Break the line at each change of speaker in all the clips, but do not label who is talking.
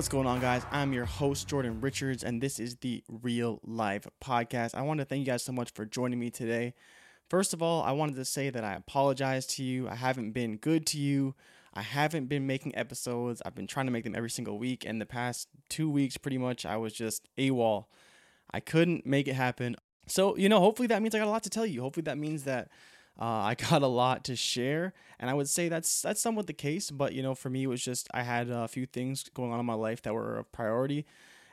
What's going on, guys? I'm your host, Jordan Richards, and this is the Real Life Podcast. I want to thank you guys so much for joining me today. First of all, I wanted to say that I apologize to you. I haven't been good to you. I haven't been making episodes. I've been trying to make them every single week, and the past two weeks, pretty much, I was just AWOL. I couldn't make it happen. So, you know, hopefully that means I got a lot to tell you. Hopefully that means that uh, I got a lot to share, and I would say that's that's somewhat the case. But you know, for me, it was just I had a few things going on in my life that were a priority,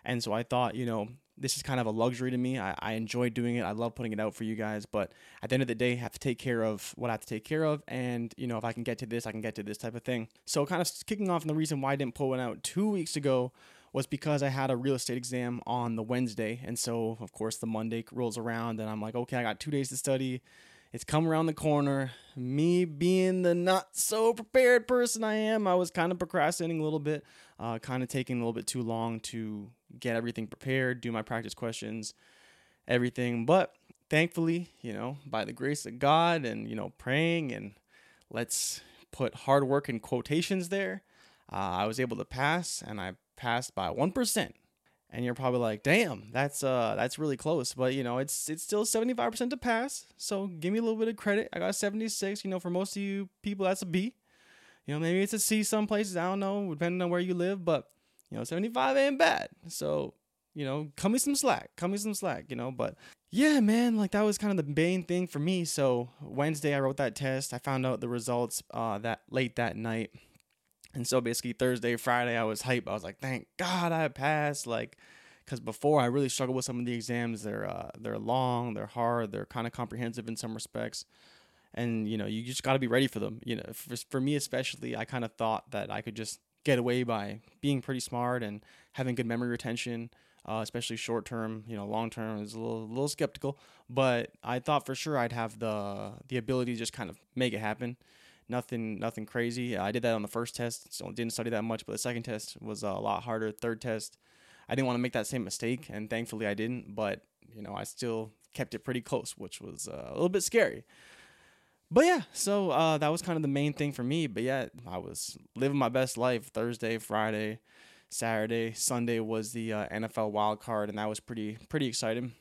and so I thought, you know, this is kind of a luxury to me. I, I enjoy doing it. I love putting it out for you guys. But at the end of the day, I have to take care of what I have to take care of. And, you know, if I can get to this, I can get to this type of thing. So, kind of kicking off, and the reason why I didn't pull one out two weeks ago was because I had a real estate exam on the Wednesday. And so, of course, the Monday rolls around, and I'm like, okay, I got two days to study. It's come around the corner. Me being the not so prepared person I am, I was kind of procrastinating a little bit, uh, kind of taking a little bit too long to get everything prepared, do my practice questions, everything. But thankfully, you know, by the grace of God and, you know, praying and let's put hard work in quotations there, uh, I was able to pass and I passed by 1% and you're probably like, "Damn, that's uh that's really close." But you know, it's it's still 75% to pass. So give me a little bit of credit. I got 76. You know, for most of you people, that's a B. You know, maybe it's a C some places. I don't know, depending on where you live. But you know, 75 ain't bad. So you know, cut me some slack. Cut me some slack. You know, but yeah, man, like that was kind of the main thing for me. So Wednesday, I wrote that test. I found out the results uh that late that night. And so basically Thursday, Friday, I was hype. I was like, thank God I passed. Like, because before I really struggled with some of the exams. They're uh, they're long, they're hard, they're kind of comprehensive in some respects, and you know you just got to be ready for them. You know, for, for me especially, I kind of thought that I could just get away by being pretty smart and having good memory retention. Uh, especially short term, you know, long term is a little, a little skeptical, but I thought for sure I'd have the the ability to just kind of make it happen nothing nothing crazy. I did that on the first test, so didn't study that much. But the second test was a lot harder. Third test, I didn't want to make that same mistake, and thankfully I didn't. But you know, I still kept it pretty close, which was uh, a little bit scary. But yeah, so uh, that was kind of the main thing for me. But yeah, I was living my best life. Thursday, Friday, Saturday, Sunday was the uh, NFL wild card, and that was pretty pretty exciting.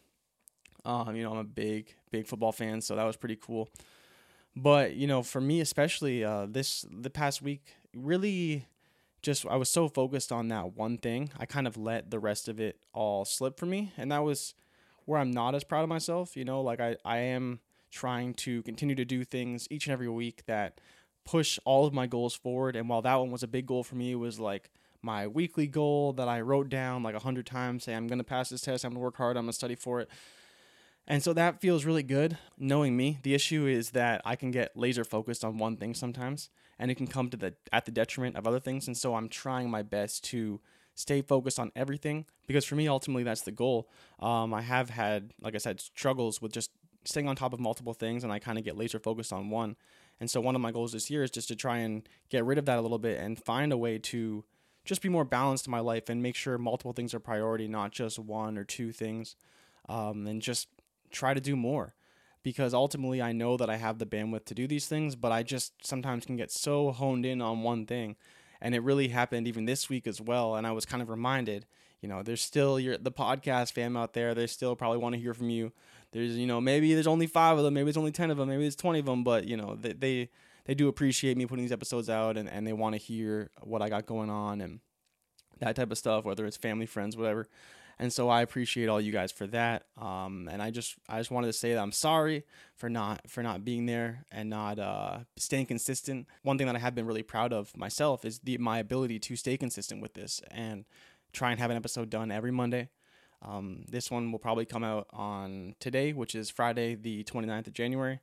Um, you know, I'm a big big football fan, so that was pretty cool. But you know, for me especially, uh, this the past week really just I was so focused on that one thing, I kind of let the rest of it all slip for me, and that was where I'm not as proud of myself. You know, like I I am trying to continue to do things each and every week that push all of my goals forward. And while that one was a big goal for me, it was like my weekly goal that I wrote down like a hundred times. Say I'm gonna pass this test. I'm gonna work hard. I'm gonna study for it. And so that feels really good knowing me. The issue is that I can get laser focused on one thing sometimes and it can come to the at the detriment of other things and so I'm trying my best to stay focused on everything because for me ultimately that's the goal. Um, I have had like I said struggles with just staying on top of multiple things and I kind of get laser focused on one. And so one of my goals this year is just to try and get rid of that a little bit and find a way to just be more balanced in my life and make sure multiple things are priority, not just one or two things. Um, and just try to do more because ultimately I know that I have the bandwidth to do these things, but I just sometimes can get so honed in on one thing. And it really happened even this week as well. And I was kind of reminded, you know, there's still your the podcast fam out there. They still probably want to hear from you. There's, you know, maybe there's only five of them, maybe it's only ten of them, maybe it's twenty of them, but you know, they they, they do appreciate me putting these episodes out and, and they want to hear what I got going on and that type of stuff, whether it's family, friends, whatever and so I appreciate all you guys for that. Um, and I just I just wanted to say that I'm sorry for not for not being there and not uh, staying consistent. One thing that I have been really proud of myself is the my ability to stay consistent with this and try and have an episode done every Monday. Um, this one will probably come out on today, which is Friday, the 29th of January,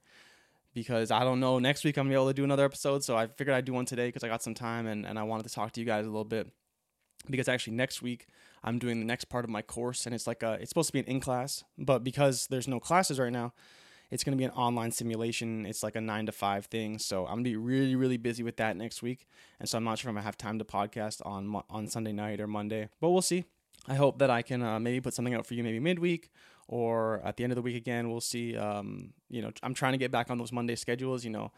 because I don't know next week I'm gonna be able to do another episode. So I figured I'd do one today because I got some time and, and I wanted to talk to you guys a little bit. Because actually next week I'm doing the next part of my course, and it's like a it's supposed to be an in class, but because there's no classes right now, it's going to be an online simulation. It's like a nine to five thing, so I'm gonna be really really busy with that next week, and so I'm not sure if I'm gonna have time to podcast on on Sunday night or Monday, but we'll see. I hope that I can uh, maybe put something out for you maybe midweek or at the end of the week again. We'll see. Um, you know, I'm trying to get back on those Monday schedules. You know,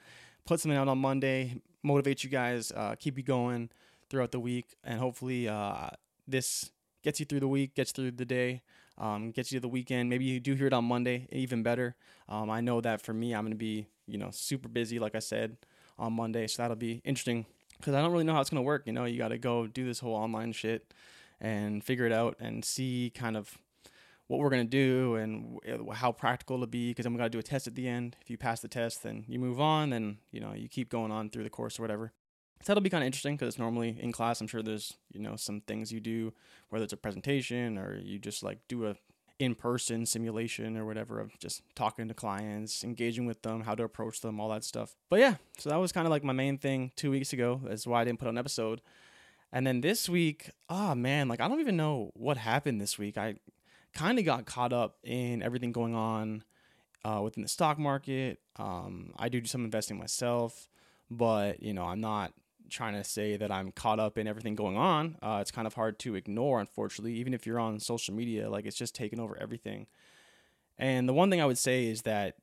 put something out on Monday, motivate you guys, uh, keep you going throughout the week, and hopefully, uh, this gets you through the week, gets through the day, um, gets you to the weekend. Maybe you do hear it on Monday, even better. Um, I know that for me, I'm going to be, you know, super busy, like I said, on Monday. So that'll be interesting because I don't really know how it's going to work. You know, you got to go do this whole online shit and figure it out and see kind of what we're going to do and how practical it'll be because we got to do a test at the end. If you pass the test, then you move on, then, you know, you keep going on through the course or whatever. So that'll be kind of interesting because it's normally in class, I'm sure there's, you know, some things you do, whether it's a presentation or you just like do a in-person simulation or whatever of just talking to clients, engaging with them, how to approach them, all that stuff. But yeah, so that was kind of like my main thing two weeks ago. That's why I didn't put an episode. And then this week, oh man, like I don't even know what happened this week. I kind of got caught up in everything going on uh, within the stock market. Um, I do some investing myself, but you know I'm not trying to say that I'm caught up in everything going on. Uh, it's kind of hard to ignore, unfortunately, even if you're on social media. Like it's just taking over everything. And the one thing I would say is that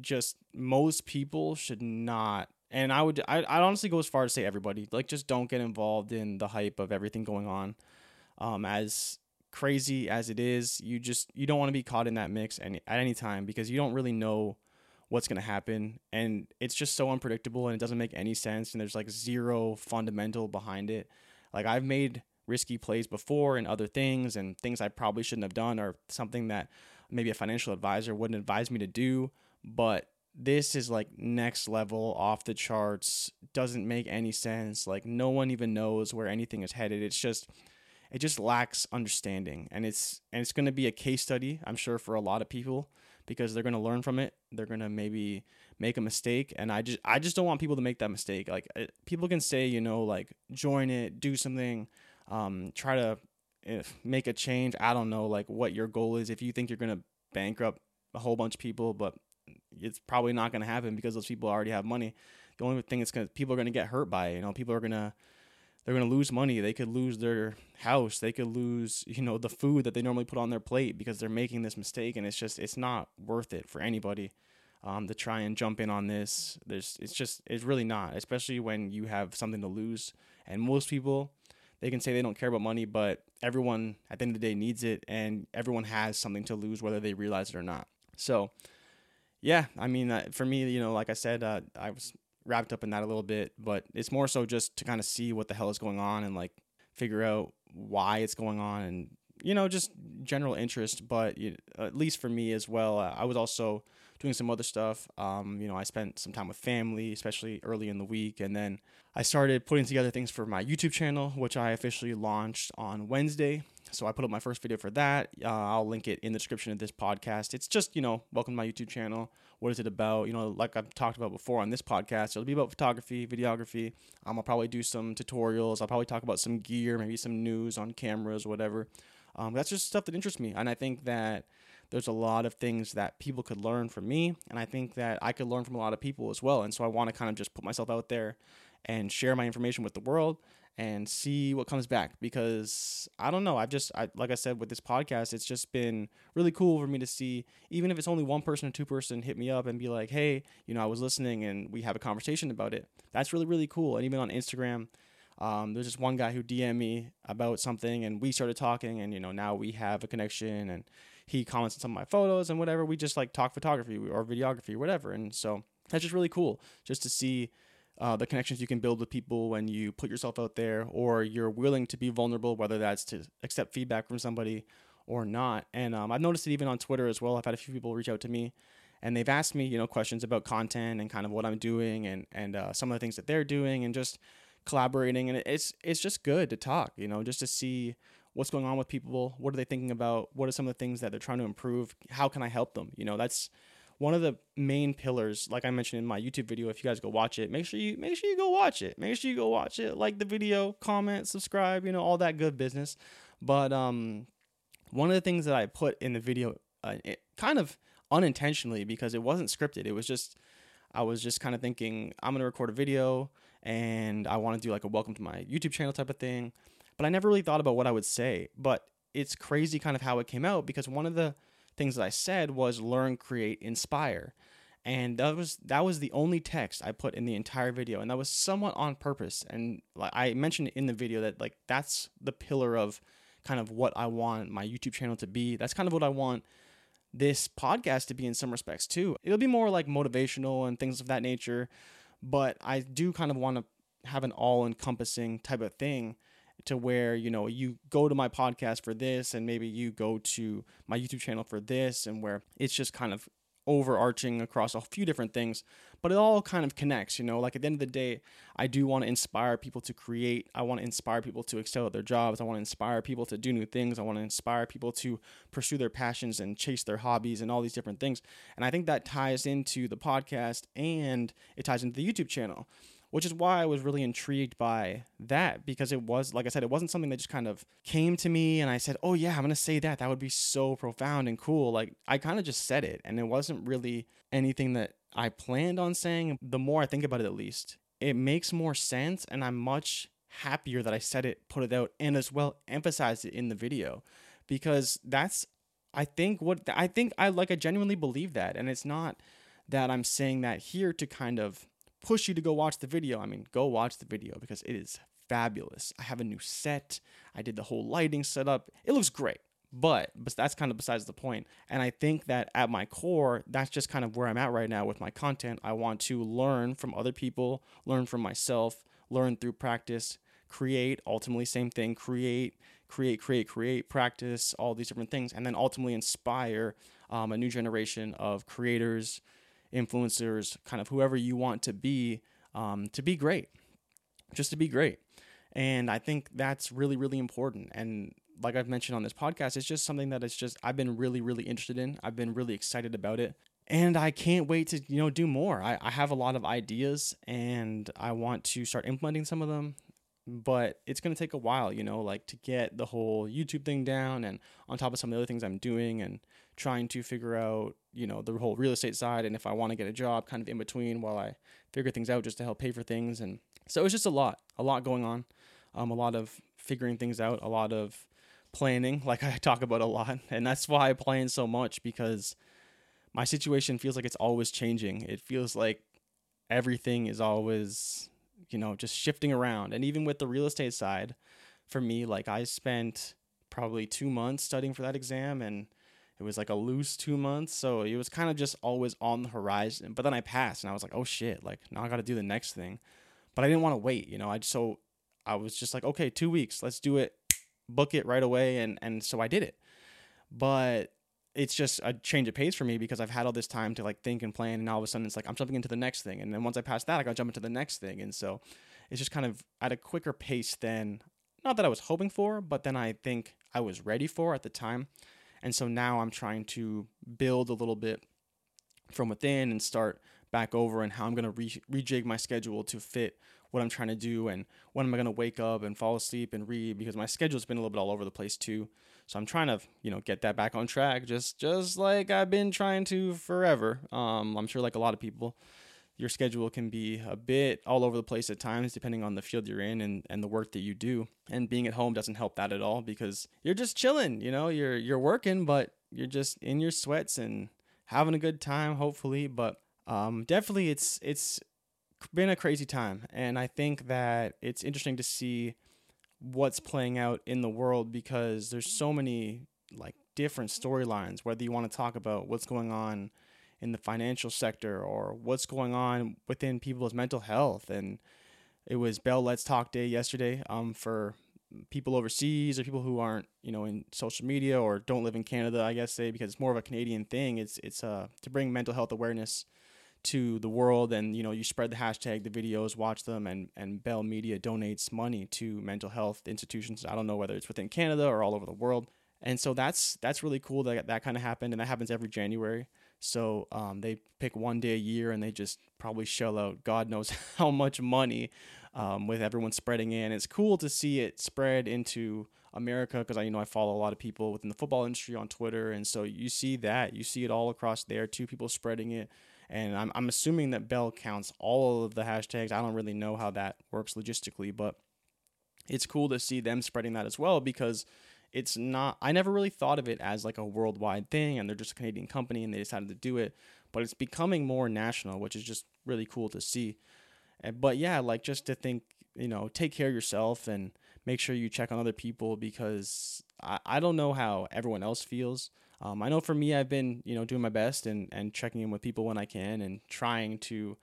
just most people should not and I would I I'd honestly go as far as say everybody like just don't get involved in the hype of everything going on. Um, as crazy as it is, you just you don't want to be caught in that mix any at any time because you don't really know what's going to happen and it's just so unpredictable and it doesn't make any sense and there's like zero fundamental behind it. Like I've made risky plays before and other things and things I probably shouldn't have done or something that maybe a financial advisor wouldn't advise me to do, but this is like next level off the charts doesn't make any sense like no one even knows where anything is headed it's just it just lacks understanding and it's and it's going to be a case study i'm sure for a lot of people because they're going to learn from it. They're going to maybe make a mistake and i just i just don't want people to make that mistake. Like people can say you know like join it do something um, try to if, make a change. I don't know like what your goal is. If you think you're going to bankrupt a whole bunch of people but it's probably not going to happen because those people already have money the only thing is because people are going to get hurt by it you know? People are going to they're going to lose money. They could lose their house. They could lose, you know, the food that they normally put on their plate because they're making this mistake. And it's just, it's not worth it for anybody um, to try and jump in on this. There's, it's just, it's really not, especially when you have something to lose. And most people, they can say they don't care about money, but everyone at the end of the day needs it. And everyone has something to lose, whether they realize it or not. So, yeah, I mean, uh, for me, you know, like I said, uh, I was wrapped up in that a little bit, but it's more so just to kind of see what the hell is going on and like figure out why it's going on and you know just general interest. But at least for me as well, I was also doing some other stuff. Um, you know, I spent some time with family, especially early in the week, and then I started putting together things for my YouTube channel, which I officially launched on Wednesday. So I put up my first video for that. Uh, I'll link it in the description of this podcast. It's just, you know, welcome to my YouTube channel. What is it about? You know, like I've talked about before on this podcast, it'll be about photography, videography. Um, I'll probably do some tutorials. I'll probably talk about some gear, maybe some news on cameras, whatever. Um, that's just stuff that interests me. And I think that there's a lot of things that people could learn from me. And I think that I could learn from a lot of people as well. And so I want to kind of just put myself out there and share my information with the world and see what comes back because I don't know. I've just, I, like I said, with this podcast, it's just been really cool for me to see, even if it's only one person or two person hit me up and be like, hey, you know, I was listening and we have a conversation about it. That's really, really cool. And even on Instagram, um, there's just one guy who DM me about something and we started talking and, you know, now we have a connection and he comments on some of my photos and whatever. We just like talk photography or videography or whatever. And so that's just really cool just to see uh, the connections you can build with people when you put yourself out there or you're willing to be vulnerable, whether that's to accept feedback from somebody or not. And um, I've noticed it even on Twitter as well. I've had a few people reach out to me and they've asked me, you know, questions about content and kind of what I'm doing and, and uh, some of the things that they're doing and just collaborating. And it's, it's just good to talk, you know, just to see what's going on with people. What are they thinking about? What are some of the things that they're trying to improve? How can I help them? You know, that's, one of the main pillars, like I mentioned in my YouTube video, if you guys go watch it, make sure you make sure you go watch it. Make sure you go watch it, like the video, comment, subscribe, you know, all that good business. But um, one of the things that I put in the video, uh, it, kind of unintentionally because it wasn't scripted. It was just I was just kind of thinking I'm gonna record a video and I want to do like a welcome to my YouTube channel type of thing. But I never really thought about what I would say. But it's crazy kind of how it came out because one of the things that I said was learn, create, inspire. And that was that was the only text I put in the entire video, and that was somewhat on purpose. And like I mentioned in the video that like that's the pillar of kind of what I want my YouTube channel to be. That's kind of what I want this podcast to be in some respects too. It'll be more like motivational and things of that nature, but I do kind of want to have an all encompassing type of thing to where you know you go to my podcast for this and maybe you go to my YouTube channel for this and where it's just kind of overarching across a few different things, but it all kind of connects, you know. Like at the end of the day, I do want to inspire people to create. I want to inspire people to excel at their jobs. I want to inspire people to do new things. I want to inspire people to pursue their passions and chase their hobbies and all these different things. And I think that ties into the podcast and it ties into the YouTube channel which is why I was really intrigued by that because it was, like I said, it wasn't something that just kind of came to me and I said, oh yeah, I'm going to say that. That would be so profound and cool. Like I kind of just said it and it wasn't really anything that I planned on saying. The more I think about it, at least, it makes more sense and I'm much happier that I said it, put it out, and as well emphasized it in the video because that's, I think, what I think I like, I genuinely believe that. And it's not that I'm saying that here to kind of push you to go watch the video. I mean, go watch the video because it is fabulous. I have a new set. I did the whole lighting setup. It looks great. But but that's kind of besides the point. And I think that at my core, that's just kind of where I'm at right now with my content. I want to learn from other people, learn from myself, learn through practice, create, ultimately same thing, create, create, create, create, practice, all these different things, and then ultimately inspire um, a new generation of creators, influencers, kind of whoever you want to be, um, to be great, just to be great. And I think that's really, really important. And like I've mentioned on this podcast, it's just something that it's just I've been really, really interested in. I've been really excited about it. And I can't wait to, you know, do more. I, I have a lot of ideas and I want to start implementing some of them but it's going to take a while, you know, like to get the whole YouTube thing down and on top of some of the other things I'm doing and trying to figure out, you know, the whole real estate side and if I want to get a job kind of in between while I figure things out just to help pay for things. And so it's just a lot, a lot going on, um, a lot of figuring things out, a lot of planning, like I talk about a lot. And that's why I plan so much because my situation feels like it's always changing. It feels like everything is always you know, just shifting around. And even with the real estate side, for me, like I spent probably two months studying for that exam and it was like a loose two months. So it was kind of just always on the horizon. But then I passed and I was like, oh shit, like now I got to do the next thing. But I didn't want to wait, you know, I just, so I was just like, okay, two weeks, let's do it, book it right away. And, and so I did it. But it's just a change of pace for me because I've had all this time to like think and plan, and all of a sudden it's like I'm jumping into the next thing, and then once I pass that, I got to jump into the next thing, and so it's just kind of at a quicker pace than not that I was hoping for, but then I think I was ready for at the time, and so now I'm trying to build a little bit from within and start back over and how I'm gonna re- rejig my schedule to fit what I'm trying to do and when am I gonna wake up and fall asleep and read because my schedule's been a little bit all over the place too. So I'm trying to, you know, get that back on track, just just like I've been trying to forever. Um, I'm sure like a lot of people, your schedule can be a bit all over the place at times, depending on the field you're in and, and the work that you do. And being at home doesn't help that at all because you're just chilling, you know, you're you're working, but you're just in your sweats and having a good time, hopefully. But um, definitely, it's it's been a crazy time, and I think that it's interesting to see what's playing out in the world because there's so many like different storylines whether you want to talk about what's going on in the financial sector or what's going on within people's mental health. And it was Bell Let's Talk Day yesterday um for people overseas or people who aren't you know in social media or don't live in Canada I guess say because it's more of a Canadian thing. It's it's uh to bring mental health awareness to the world. And you know you spread the hashtag the videos watch them and and bell media donates money to mental health institutions. I don't know whether it's within canada or all over the world. And so that's that's really cool that that kind of happened and that happens every january so um, they pick one day a year and they just probably shell out god knows how much money um, with everyone spreading in. It's cool to see it spread into america because i you know i follow a lot of people within the football industry on twitter and so you see that. You see it all across there Two people spreading it. And I'm, I'm assuming that Bell counts all of the hashtags. I don't really know how that works logistically, but it's cool to see them spreading that as well because it's not, I never really thought of it as like a worldwide thing and they're just a Canadian company and they decided to do it, but it's becoming more national, which is just really cool to see. But yeah, like just to think, you know, take care of yourself and make sure you check on other people because I, I don't know how everyone else feels. Um, I know for me, I've been you know doing my best and and checking in with people when I can and trying to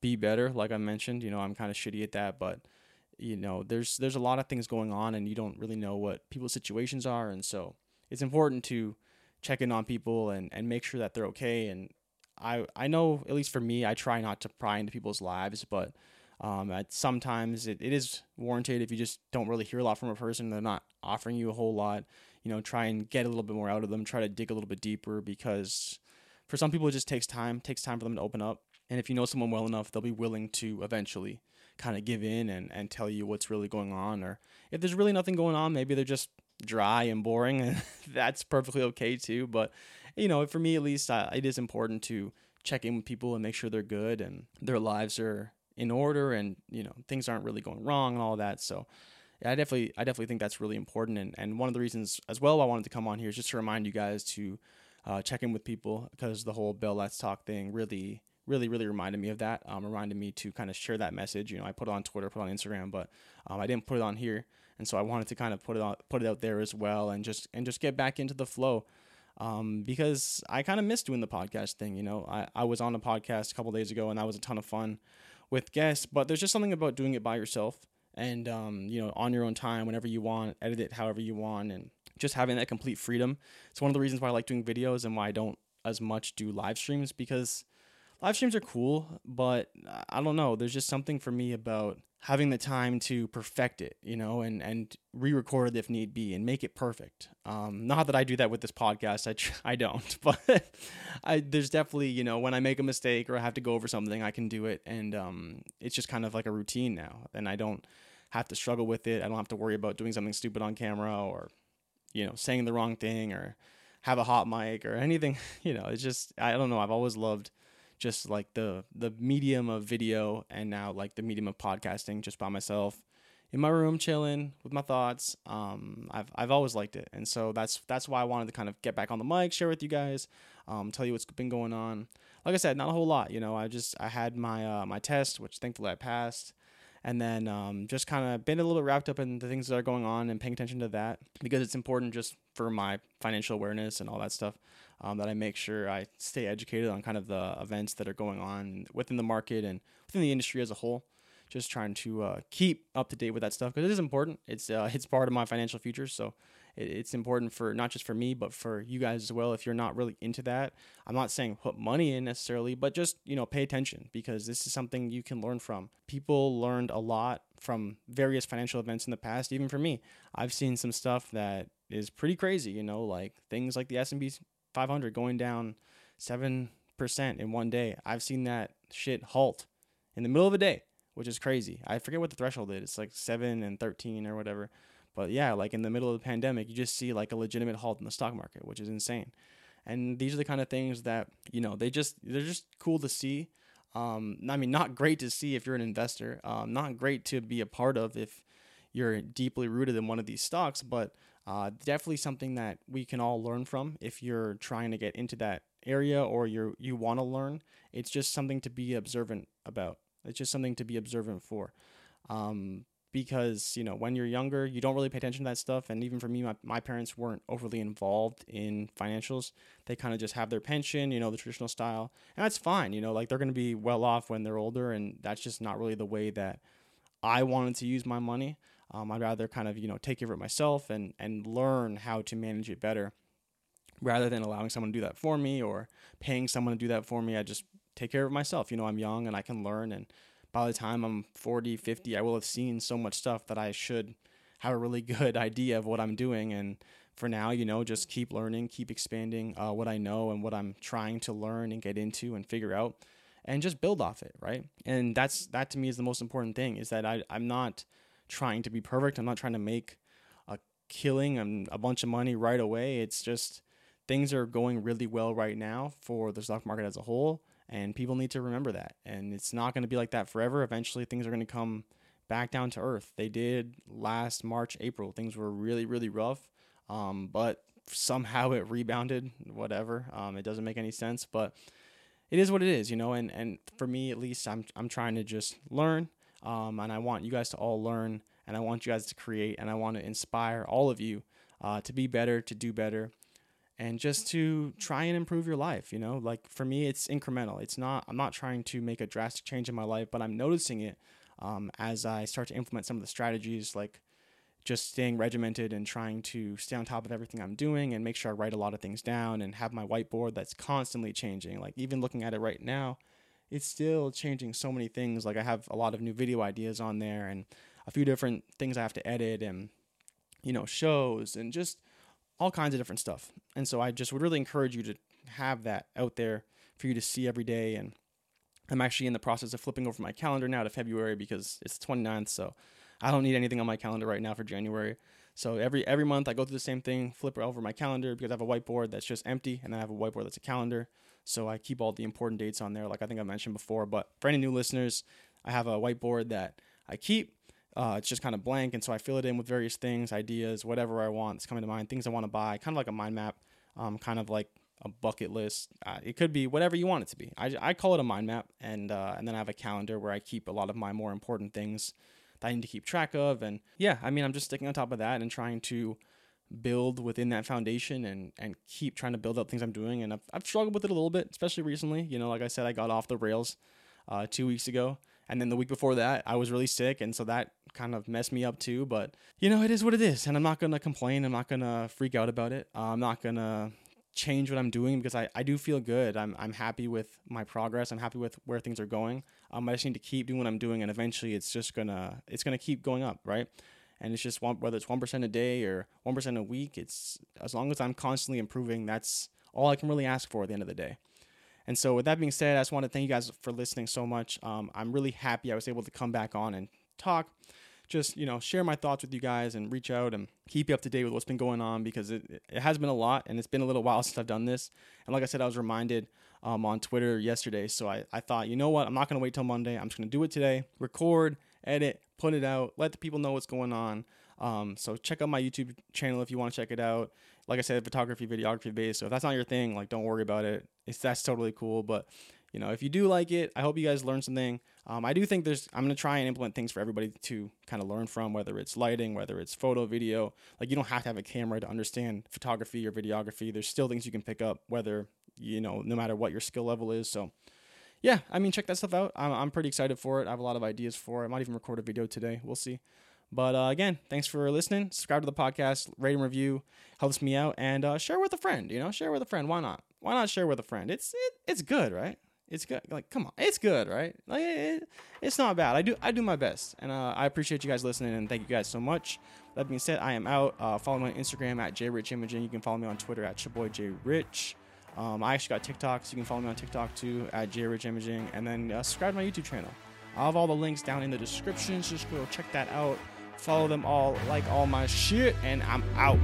be better. Like I mentioned, you know I'm kind of shitty at that, but you know there's there's a lot of things going on and you don't really know what people's situations are, and so it's important to check in on people and and make sure that they're okay. And I I know at least for me, I try not to pry into people's lives, but um, sometimes it, it is warranted if you just don't really hear a lot from a person. They're not offering you a whole lot. You know, try and get a little bit more out of them. Try to dig a little bit deeper because for some people it just takes time. Takes time for them to open up. And if you know someone well enough, they'll be willing to eventually kind of give in and, and tell you what's really going on. Or if there's really nothing going on, maybe they're just dry and boring, and that's perfectly okay too. But you know, for me at least, I, it is important to check in with people and make sure they're good and their lives are in order and you know things aren't really going wrong and all that so I definitely I definitely think that's really important and, and one of the reasons as well I wanted to come on here is just to remind you guys to uh, check in with people because the whole Bell Let's Talk thing really really really reminded me of that um, reminded me to kind of share that message you know I put it on Twitter put it on Instagram but um, I didn't put it on here and so I wanted to kind of put it on put it out there as well and just and just get back into the flow um, because I kind of missed doing the podcast thing you know I, I was on a podcast a couple days ago and that was a ton of fun with guests, but there's just something about doing it by yourself and um, you know on your own time whenever you want, edit it however you want, and just having that complete freedom. It's one of the reasons why I like doing videos and why I don't as much do live streams because live streams are cool, but I don't know. There's just something for me about having the time to perfect it, you know, and and re-record it if need be and make it perfect. Um, not that I do that with this podcast, I tr- I don't, but I there's definitely you know when I make a mistake or I have to go over something, I can do it, and um, it's just kind of like a routine now, and I don't have to struggle with it. I don't have to worry about doing something stupid on camera or you know saying the wrong thing or have a hot mic or anything. You know, it's just I don't know. I've always loved just like the the medium of video and now like the medium of podcasting just by myself in my room chilling with my thoughts. Um i've i've always liked it. And so that's that's why i wanted to kind of get back on the mic share with you guys um tell you what's been going on. Like i said not a whole lot you know i just i had my uh my test which thankfully i passed and then um, just kind of been a little bit wrapped up in the things that are going on and paying attention to that because it's important just for my financial awareness and all that stuff um, that I make sure I stay educated on kind of the events that are going on within the market and within the industry as a whole. Just trying to uh, keep up to date with that stuff because it is important. It's uh, it's part of my financial future, so it's important for not just for me but for you guys as well. If you're not really into that, I'm not saying put money in necessarily, but just you know pay attention because this is something you can learn from. People learned a lot from various financial events in the past. Even for me, I've seen some stuff that is pretty crazy. You know, like things like the S&P 500 going down 7% in one day. I've seen that shit halt in the middle of the day, which is crazy. I forget what the threshold is. It's like 7 and 13 or whatever. But yeah, like in the middle of the pandemic, you just see like a legitimate halt in the stock market, which is insane. And these are the kind of things that, you know, they just they're just cool to see. Um, I mean, not great to see if you're an investor. Um, not great to be a part of if you're deeply rooted in one of these stocks, but uh, definitely something that we can all learn from if you're trying to get into that area or you you want to learn. It's just something to be observant about. It's just something to be observant for. Um, because you know when you're younger you don't really pay attention to that stuff and even for me my, my parents weren't overly involved in financials they kind of just have their pension you know the traditional style and that's fine you know like they're going to be well off when they're older and that's just not really the way that i wanted to use my money um, I'd rather kind of you know take care of it myself and and learn how to manage it better, rather than allowing someone to do that for me or paying someone to do that for me. I just take care of myself. You know, I'm young and I can learn. And by the time I'm 40, 50, I will have seen so much stuff that I should have a really good idea of what I'm doing. And for now, you know, just keep learning, keep expanding uh, what I know and what I'm trying to learn and get into and figure out, and just build off it, right? And that's that to me is the most important thing. Is that I I'm not trying to be perfect. I'm not trying to make a killing and a bunch of money right away. It's just things are going really well right now for the stock market as a whole, and people need to remember that. And it's not going to be like that forever. Eventually, things are going to come back down to earth. They did last March, April. Things were really, really rough, um, but somehow it rebounded. Whatever. Um, it doesn't make any sense, but it is what it is, you know. And and for me, at least, I'm I'm trying to just learn um, and I want you guys to all learn and I want you guys to create, and I want to inspire all of you uh, to be better, to do better, and just to try and improve your life. You know, like for me, it's incremental. It's not. I'm not trying to make a drastic change in my life, but I'm noticing it um, as I start to implement some of the strategies, like just staying regimented and trying to stay on top of everything I'm doing and make sure I write a lot of things down and have my whiteboard that's constantly changing. Like even looking at it right now, it's still changing so many things. Like I have a lot of new video ideas on there and a few different things I have to edit and you know shows and just all kinds of different stuff. And so I just would really encourage you to have that out there for you to see every day and I'm actually in the process of flipping over my calendar now to February because it's the 29th, so I don't need anything on my calendar right now for January. So every every month I go through the same thing, flip over my calendar because I have a whiteboard that's just empty, and then I have a whiteboard that's a calendar. So I keep all the important dates on there, like I think I mentioned before. But for any new listeners, I have a whiteboard that I keep. Uh, it's just kind of blank, and so I fill it in with various things, ideas, whatever I want that's coming to mind, things I want to buy, kind of like a mind map, um, kind of like a bucket list. Uh, it could be whatever you want it to be. I, I call it a mind map, and uh, and then I have a calendar where I keep a lot of my more important things that I need to keep track of. And yeah, I mean, I'm just sticking on top of that and trying to build within that foundation and and keep trying to build up things I'm doing. And I've, I've struggled with it a little bit, especially recently. You know, like I said, I got off the rails uh, two weeks ago. And then the week before that, I was really sick. And so that kind of messed me up too. But, you know, it is what it is. And I'm not going to complain. I'm not going to freak out about it. I'm not going to change what I'm doing because I, I do feel good. I'm, I'm happy with my progress. I'm happy with where things are going. Um, I just need to keep doing what I'm doing, and eventually it's just gonna it's gonna keep going up, right? And it's just one, whether it's one percent a day or one percent a week. It's as long as I'm constantly improving, that's all I can really ask for at the end of the day. And so, with that being said, I just want to thank you guys for listening so much. Um, I'm really happy I was able to come back on and talk just you know share my thoughts with you guys and reach out and keep you up to date with what's been going on because it, it has been a lot and it's been a little while since I've done this. And like I said, I was reminded um, on Twitter yesterday, so I, I thought, you know what, I'm not gonna wait till Monday. I'm just gonna do it today. Record, edit, put it out, let the people know what's going on. Um, so check out my YouTube channel if you want to check it out. Like I said, photography, videography based. So if that's not your thing, like don't worry about it. It's that's totally cool. But you know, if you do like it, I hope you guys learned something. Um, I do think there's, I'm to try and implement things for everybody to kind of learn from, whether it's lighting, whether it's photo, video. Like, you don't have to have a camera to understand photography or videography. There's still things you can pick up, whether, you know, no matter what your skill level is. So, yeah, I mean, check that stuff out. I'm, I'm pretty excited for it. I have a lot of ideas for it. I might even record a video today. We'll see. But uh, again, thanks for listening. Subscribe to the podcast, rate and review, helps me out, and uh, share with a friend. You know, share with a friend. Why not? Why not share with a friend? It's it, it's good, right? It's good. Like, come on, it's good, right? Like, it, it's not bad. I do, I do my best, and uh, I appreciate you guys listening, and thank you guys so much. That being said, I am out. Uh, follow me on Instagram at jrichimaging. You can follow me on Twitter at your boy jrich. Um, I actually got TikTok, so you can follow me on TikTok too at jrichimaging, and then uh, subscribe to my YouTube channel. I'll have all the links down in the description, so just go check that out. Follow them all, like all my shit, and I'm out.